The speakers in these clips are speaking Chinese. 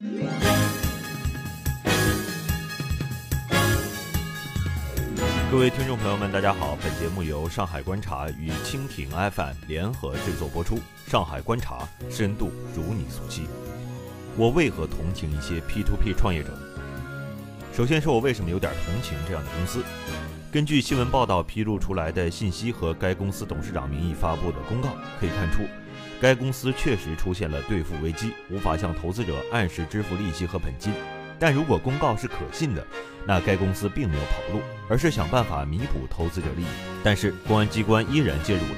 各位听众朋友们，大家好！本节目由上海观察与蜻蜓 FM 联合制作播出。上海观察，深度如你所期。我为何同情一些 P2P 创业者？首先说，我为什么有点同情这样的公司？根据新闻报道披露出来的信息和该公司董事长名义发布的公告，可以看出，该公司确实出现了兑付危机，无法向投资者按时支付利息和本金。但如果公告是可信的，那该公司并没有跑路，而是想办法弥补投资者利益。但是公安机关依然介入了，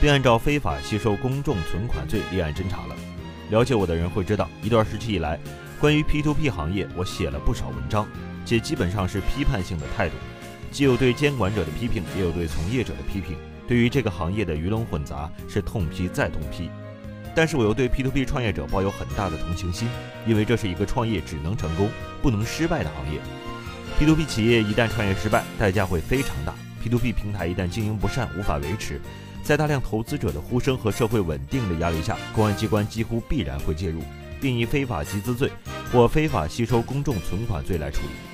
并按照非法吸收公众存款罪立案侦查了。了解我的人会知道，一段时期以来，关于 P2P 行业，我写了不少文章，且基本上是批判性的态度，既有对监管者的批评，也有对从业者的批评。对于这个行业的鱼龙混杂，是痛批再痛批。但是我又对 P2P 创业者抱有很大的同情心，因为这是一个创业只能成功不能失败的行业。P2P 企业一旦创业失败，代价会非常大；P2P 平台一旦经营不善无法维持，在大量投资者的呼声和社会稳定的压力下，公安机关几乎必然会介入，并以非法集资罪或非法吸收公众存款罪来处理。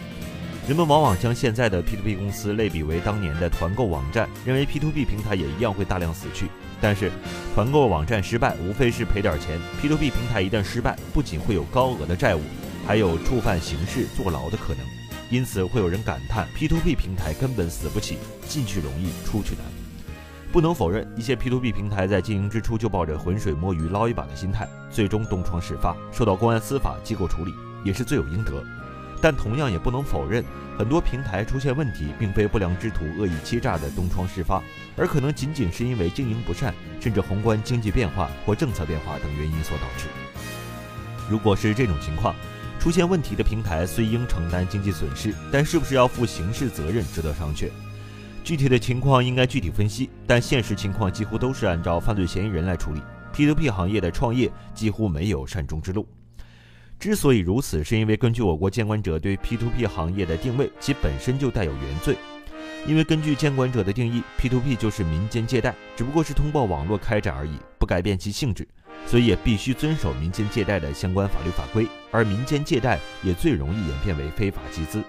人们往往将现在的 P2P 公司类比为当年的团购网站，认为 P2P 平台也一样会大量死去。但是，团购网站失败无非是赔点钱。P2P 平台一旦失败，不仅会有高额的债务，还有触犯刑事坐牢的可能。因此，会有人感叹 P2P 平台根本死不起，进去容易出去难。不能否认，一些 P2P 平台在经营之初就抱着浑水摸鱼、捞一把的心态，最终东窗事发，受到公安司法机构处理，也是罪有应得。但同样也不能否认，很多平台出现问题，并非不良之徒恶意欺诈的东窗事发，而可能仅仅是因为经营不善，甚至宏观经济变化或政策变化等原因所导致。如果是这种情况，出现问题的平台虽应承担经济损失，但是不是要负刑事责任，值得商榷。具体的情况应该具体分析，但现实情况几乎都是按照犯罪嫌疑人来处理。P2P 行业的创业几乎没有善终之路。之所以如此，是因为根据我国监管者对 P2P 行业的定位，其本身就带有原罪。因为根据监管者的定义，P2P 就是民间借贷，只不过是通过网络开展而已，不改变其性质，所以也必须遵守民间借贷的相关法律法规。而民间借贷也最容易演变为非法集资。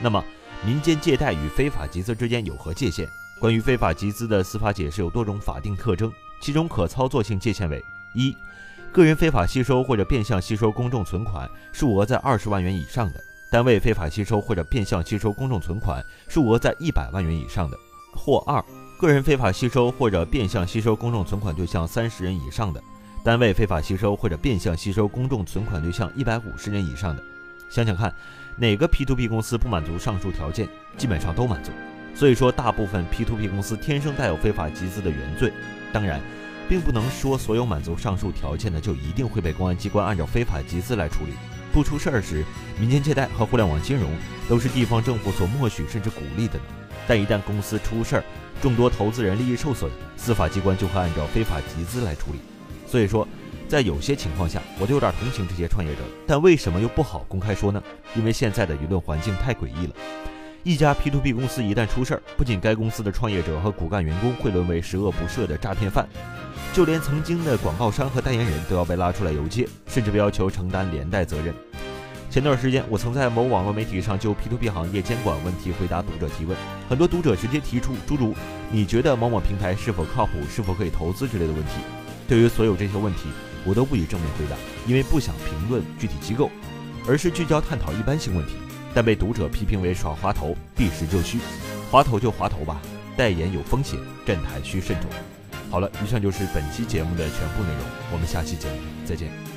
那么，民间借贷与非法集资之间有何界限？关于非法集资的司法解释有多种法定特征，其中可操作性界限为：一。个人非法吸收或者变相吸收公众存款，数额在二十万元以上的；单位非法吸收或者变相吸收公众存款，数额在一百万元以上的；或二，个人非法吸收或者变相吸收公众存款对象三十人以上的；单位非法吸收或者变相吸收公众存款对象一百五十人以上的。想想看，哪个 P2P 公司不满足上述条件？基本上都满足。所以说，大部分 P2P 公司天生带有非法集资的原罪。当然。并不能说所有满足上述条件的就一定会被公安机关按照非法集资来处理。不出事儿时，民间借贷和互联网金融都是地方政府所默许甚至鼓励的呢。但一旦公司出事儿，众多投资人利益受损，司法机关就会按照非法集资来处理。所以说，在有些情况下，我就有点同情这些创业者。但为什么又不好公开说呢？因为现在的舆论环境太诡异了。一家 P2P 公司一旦出事儿，不仅该公司的创业者和骨干员工会沦为十恶不赦的诈骗犯。就连曾经的广告商和代言人都要被拉出来游街，甚至被要求承担连带责任。前段时间，我曾在某网络媒体上就 P2P 行业监管问题回答读者提问，很多读者直接提出诸如“你觉得某某平台是否靠谱、是否可以投资”之类的问题。对于所有这些问题，我都不予正面回答，因为不想评论具体机构，而是聚焦探讨一般性问题。但被读者批评为耍滑头，避实就虚，滑头就滑头吧，代言有风险，站台需慎重。好了，以上就是本期节目的全部内容，我们下期节目再见。